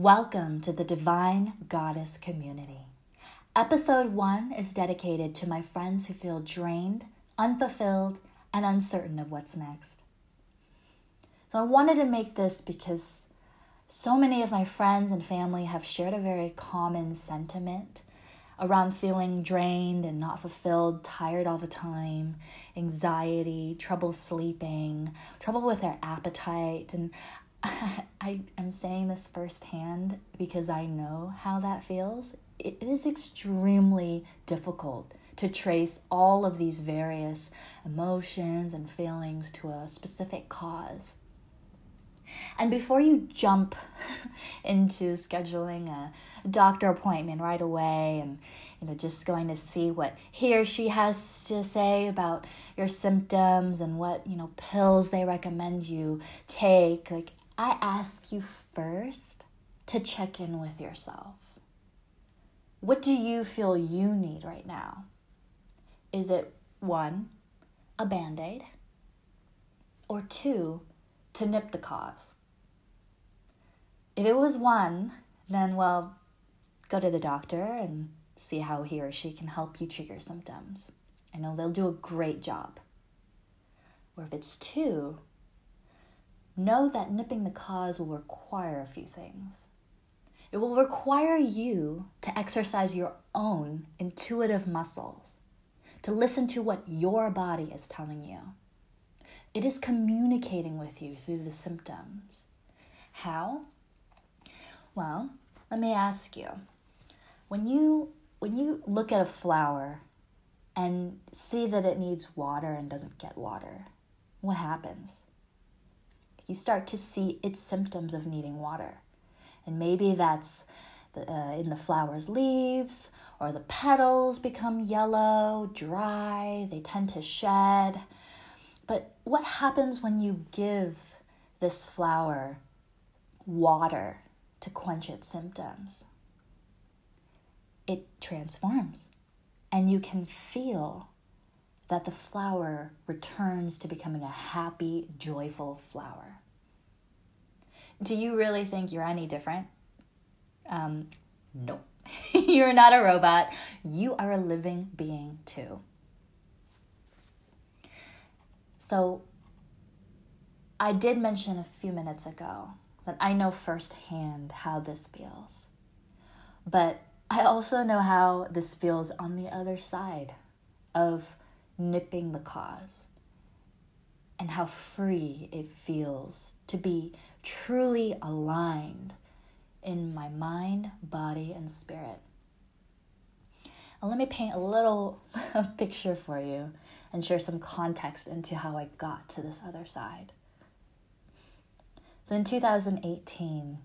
Welcome to the Divine Goddess community. Episode 1 is dedicated to my friends who feel drained, unfulfilled, and uncertain of what's next. So I wanted to make this because so many of my friends and family have shared a very common sentiment around feeling drained and not fulfilled, tired all the time, anxiety, trouble sleeping, trouble with their appetite. And I, am saying this firsthand because I know how that feels. It is extremely difficult to trace all of these various emotions and feelings to a specific cause. And before you jump into scheduling a doctor appointment right away and you know just going to see what he or she has to say about your symptoms and what you know pills they recommend you take like I ask you first to check in with yourself. What do you feel you need right now? Is it one, a band aid? Or two, to nip the cause? If it was one, then, well, go to the doctor and see how he or she can help you treat your symptoms. I know they'll do a great job. Or if it's two, know that nipping the cause will require a few things. It will require you to exercise your own intuitive muscles, to listen to what your body is telling you. It is communicating with you through the symptoms. How? Well, let me ask you. When you when you look at a flower and see that it needs water and doesn't get water, what happens? You start to see its symptoms of needing water. And maybe that's the, uh, in the flower's leaves, or the petals become yellow, dry, they tend to shed. But what happens when you give this flower water to quench its symptoms? It transforms, and you can feel that the flower returns to becoming a happy, joyful flower. Do you really think you're any different? Um, no. you're not a robot. You are a living being too. So, I did mention a few minutes ago that I know firsthand how this feels. But I also know how this feels on the other side of nipping the cause and how free it feels to be truly aligned in my mind, body, and spirit. Let me paint a little picture for you and share some context into how I got to this other side. So in 2018,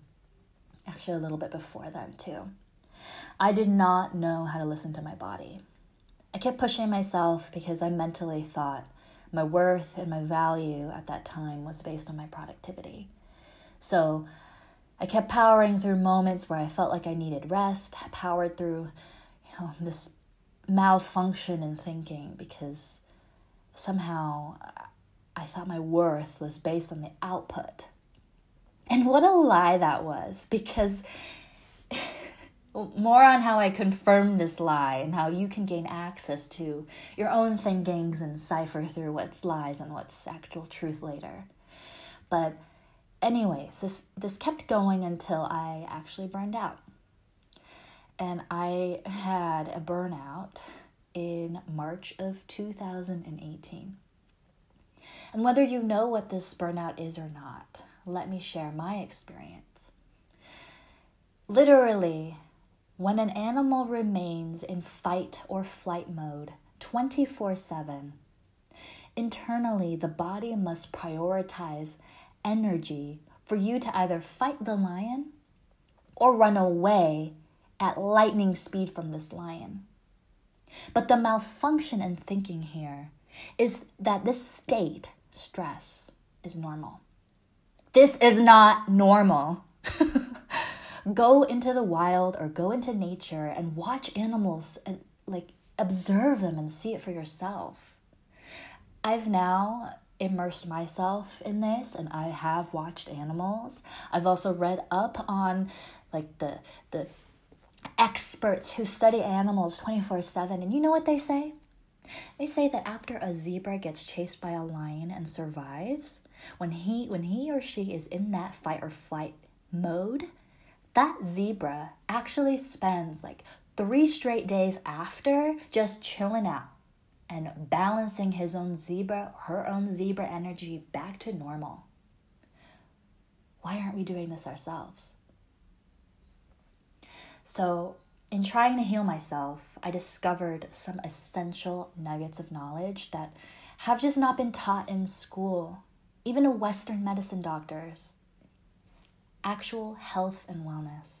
actually a little bit before then too, I did not know how to listen to my body. I kept pushing myself because I mentally thought my worth and my value at that time was based on my productivity. So I kept powering through moments where I felt like I needed rest. I powered through, you know, this malfunction in thinking because somehow I thought my worth was based on the output. And what a lie that was because more on how I confirmed this lie and how you can gain access to your own thinkings and cipher through what's lies and what's actual truth later. But anyways, this this kept going until I actually burned out. And I had a burnout in March of 2018. And whether you know what this burnout is or not, let me share my experience. Literally, when an animal remains in fight or flight mode 24 7, internally the body must prioritize energy for you to either fight the lion or run away at lightning speed from this lion. But the malfunction in thinking here is that this state, stress, is normal. This is not normal. go into the wild or go into nature and watch animals and like observe them and see it for yourself. I've now immersed myself in this and I have watched animals. I've also read up on like the the experts who study animals 24/7 and you know what they say? They say that after a zebra gets chased by a lion and survives, when he when he or she is in that fight or flight mode, that zebra actually spends like 3 straight days after just chilling out and balancing his own zebra, her own zebra energy back to normal. Why aren't we doing this ourselves? So, in trying to heal myself, I discovered some essential nuggets of knowledge that have just not been taught in school, even to Western medicine doctors. Actual health and wellness.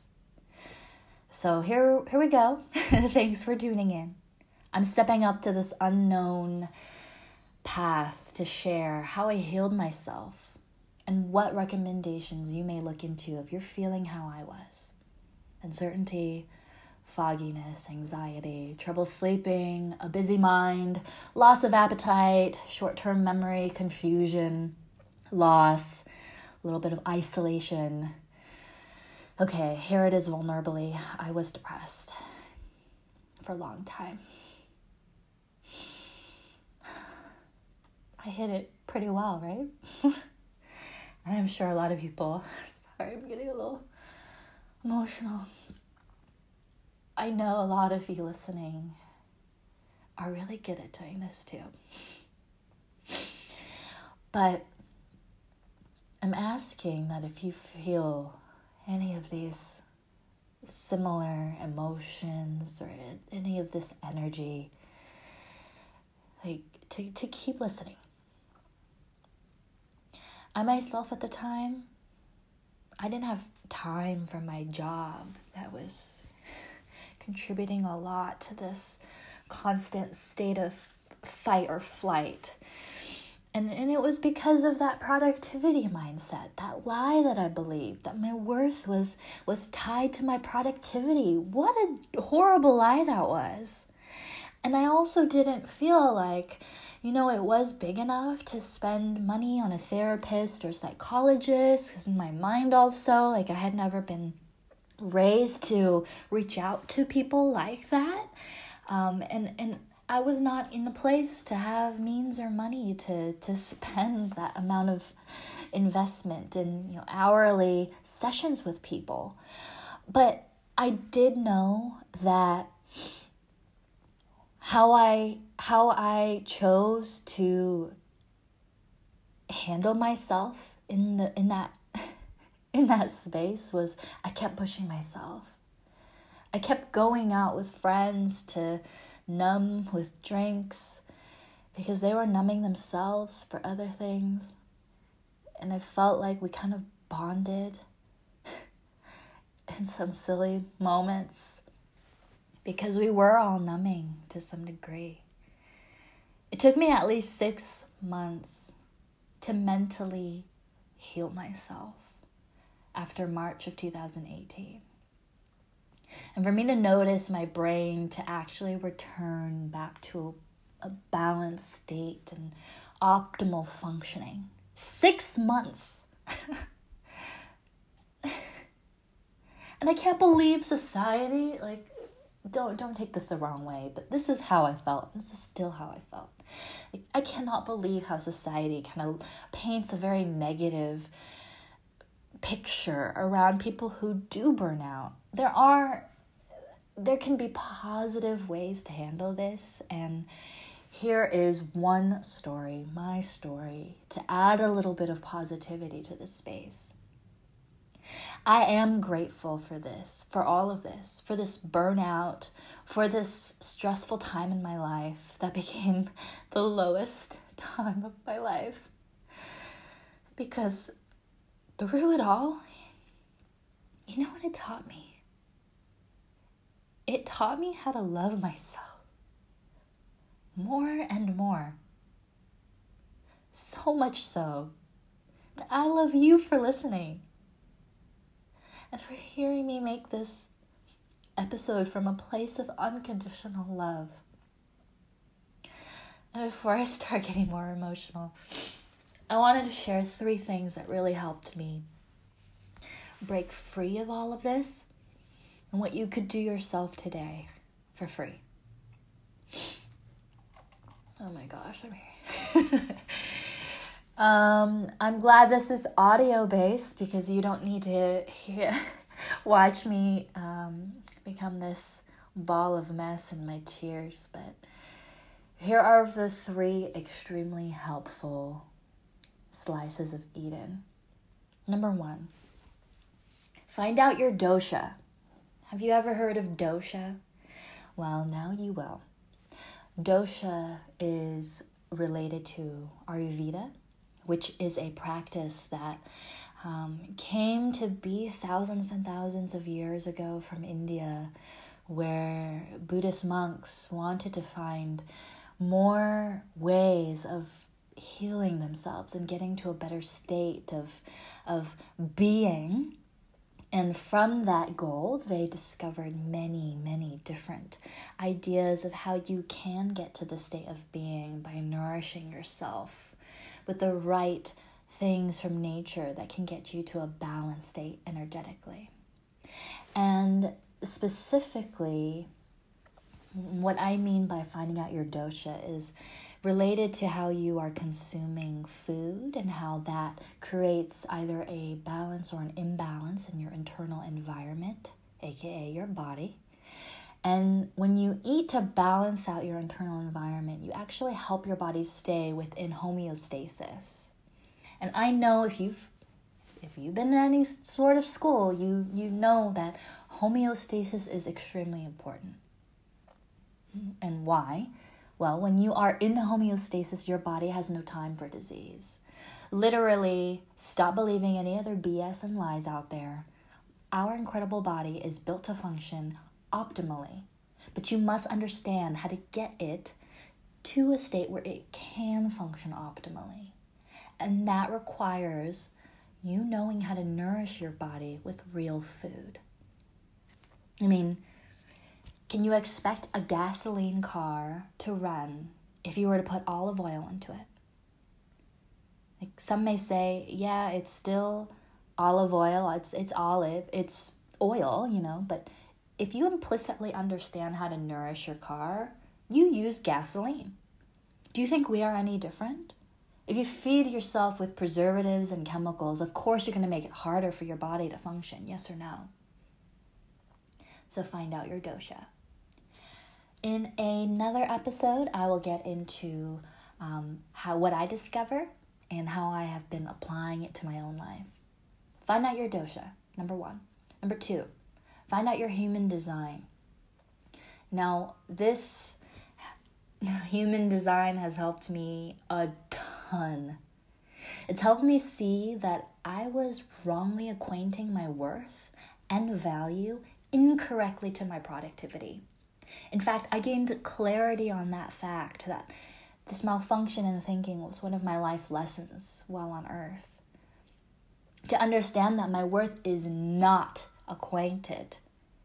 So here, here we go. Thanks for tuning in. I'm stepping up to this unknown path to share how I healed myself and what recommendations you may look into if you're feeling how I was. Uncertainty, fogginess, anxiety, trouble sleeping, a busy mind, loss of appetite, short term memory, confusion, loss, a little bit of isolation. Okay, here it is vulnerably. I was depressed for a long time. I hit it pretty well, right? and I'm sure a lot of people, sorry, I'm getting a little emotional. I know a lot of you listening are really good at doing this too. But I'm asking that if you feel any of these similar emotions or any of this energy, like to, to keep listening. I myself at the time, I didn't have time for my job that was contributing a lot to this constant state of fight or flight. And, and it was because of that productivity mindset, that lie that I believed, that my worth was, was tied to my productivity. What a horrible lie that was. And I also didn't feel like, you know, it was big enough to spend money on a therapist or psychologist, because in my mind also, like I had never been raised to reach out to people like that. Um, and, and I was not in a place to have means or money to, to spend that amount of investment in you know, hourly sessions with people. But I did know that how I how I chose to handle myself in the in that in that space was I kept pushing myself. I kept going out with friends to numb with drinks because they were numbing themselves for other things. And I felt like we kind of bonded in some silly moments because we were all numbing to some degree. It took me at least six months to mentally heal myself after March of 2018. And for me to notice my brain to actually return back to a, a balanced state and optimal functioning. Six months. and I can't believe society, like, don't don't take this the wrong way, but this is how I felt. This is still how I felt. Like, I cannot believe how society kind of paints a very negative picture around people who do burn out. There are there can be positive ways to handle this and here is one story, my story, to add a little bit of positivity to the space. I am grateful for this, for all of this, for this burnout, for this stressful time in my life that became the lowest time of my life. Because through it all, you know what it taught me? It taught me how to love myself more and more. So much so that I love you for listening and for hearing me make this episode from a place of unconditional love. And before I start getting more emotional, I wanted to share three things that really helped me break free of all of this and what you could do yourself today for free. Oh my gosh, I'm here. um, I'm glad this is audio based because you don't need to hear, watch me um, become this ball of mess and my tears. But here are the three extremely helpful slices of Eden. Number one, find out your dosha. Have you ever heard of dosha? Well, now you will. Dosha is related to Ayurveda, which is a practice that um, came to be thousands and thousands of years ago from India, where Buddhist monks wanted to find more ways of healing themselves and getting to a better state of, of being. And from that goal, they discovered many, many different ideas of how you can get to the state of being by nourishing yourself with the right things from nature that can get you to a balanced state energetically. And specifically, what I mean by finding out your dosha is related to how you are consuming food and how that creates either a balance or an imbalance in your internal environment, aka your body. And when you eat to balance out your internal environment, you actually help your body stay within homeostasis. And I know if you've if you've been in any sort of school, you you know that homeostasis is extremely important. And why? Well, when you are in homeostasis, your body has no time for disease. Literally, stop believing any other BS and lies out there. Our incredible body is built to function optimally, but you must understand how to get it to a state where it can function optimally. And that requires you knowing how to nourish your body with real food. I mean, can you expect a gasoline car to run if you were to put olive oil into it? Like some may say, yeah, it's still olive oil, it's it's olive, it's oil, you know, but if you implicitly understand how to nourish your car, you use gasoline. Do you think we are any different? If you feed yourself with preservatives and chemicals, of course you're going to make it harder for your body to function, yes or no? So find out your dosha. In another episode, I will get into um, how what I discover and how I have been applying it to my own life. Find out your dosha, number one. Number two, find out your human design. Now, this human design has helped me a ton. It's helped me see that I was wrongly acquainting my worth and value incorrectly to my productivity. In fact, I gained clarity on that fact that this malfunction in thinking was one of my life lessons while on earth. To understand that my worth is not acquainted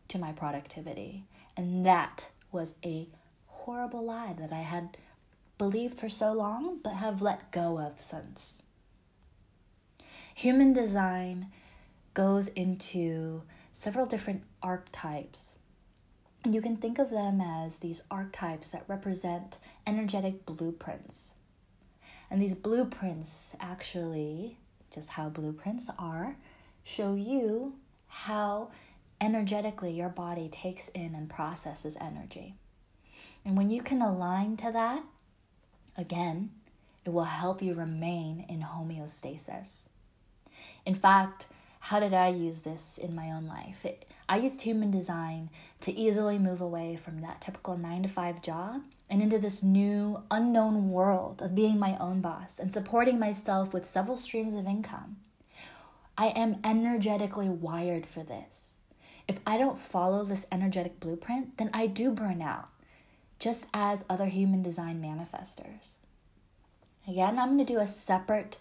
to my productivity. And that was a horrible lie that I had believed for so long but have let go of since. Human design goes into several different archetypes you can think of them as these archetypes that represent energetic blueprints. And these blueprints actually, just how blueprints are, show you how energetically your body takes in and processes energy. And when you can align to that, again, it will help you remain in homeostasis. In fact, how did I use this in my own life? It, I used human design to easily move away from that typical nine to five job and into this new, unknown world of being my own boss and supporting myself with several streams of income. I am energetically wired for this. If I don't follow this energetic blueprint, then I do burn out, just as other human design manifestors. Again, I'm going to do a separate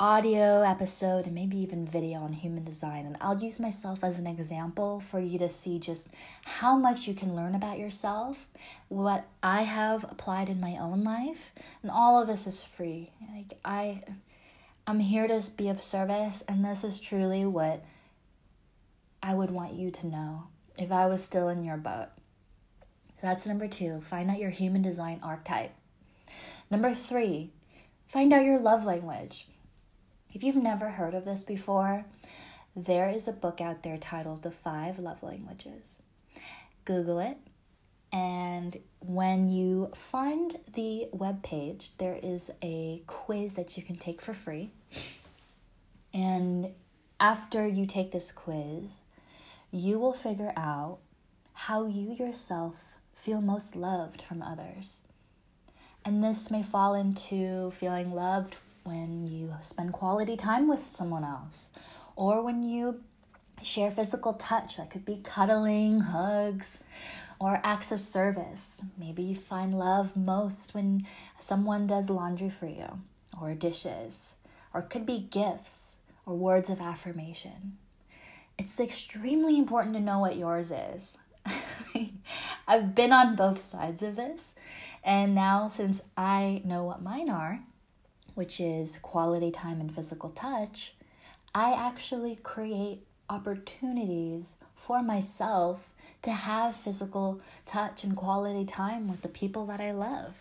audio episode and maybe even video on human design. And I'll use myself as an example for you to see just how much you can learn about yourself, what I have applied in my own life, and all of this is free. Like I I'm here to be of service and this is truly what I would want you to know if I was still in your boat. So that's number two. Find out your human design archetype. Number three, find out your love language. If you've never heard of this before, there is a book out there titled The Five Love Languages. Google it, and when you find the web page, there is a quiz that you can take for free. And after you take this quiz, you will figure out how you yourself feel most loved from others. And this may fall into feeling loved when you spend quality time with someone else, or when you share physical touch that could be cuddling, hugs, or acts of service. Maybe you find love most when someone does laundry for you, or dishes, or could be gifts or words of affirmation. It's extremely important to know what yours is. I've been on both sides of this, and now since I know what mine are, which is quality time and physical touch, I actually create opportunities for myself to have physical touch and quality time with the people that I love.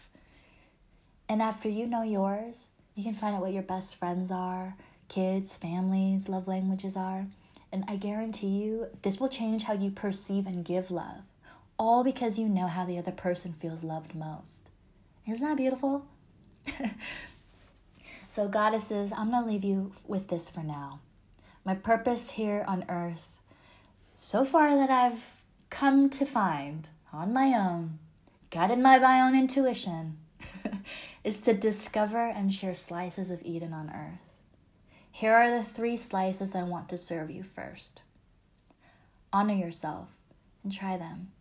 And after you know yours, you can find out what your best friends are, kids, families, love languages are. And I guarantee you, this will change how you perceive and give love, all because you know how the other person feels loved most. Isn't that beautiful? so, goddesses, I'm going to leave you with this for now my purpose here on earth, so far that I've come to find on my own, guided by my own intuition, is to discover and share slices of Eden on earth. Here are the three slices I want to serve you first. Honor yourself and try them,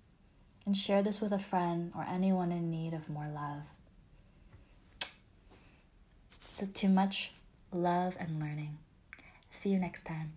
and share this with a friend or anyone in need of more love. So, too much love and learning. See you next time.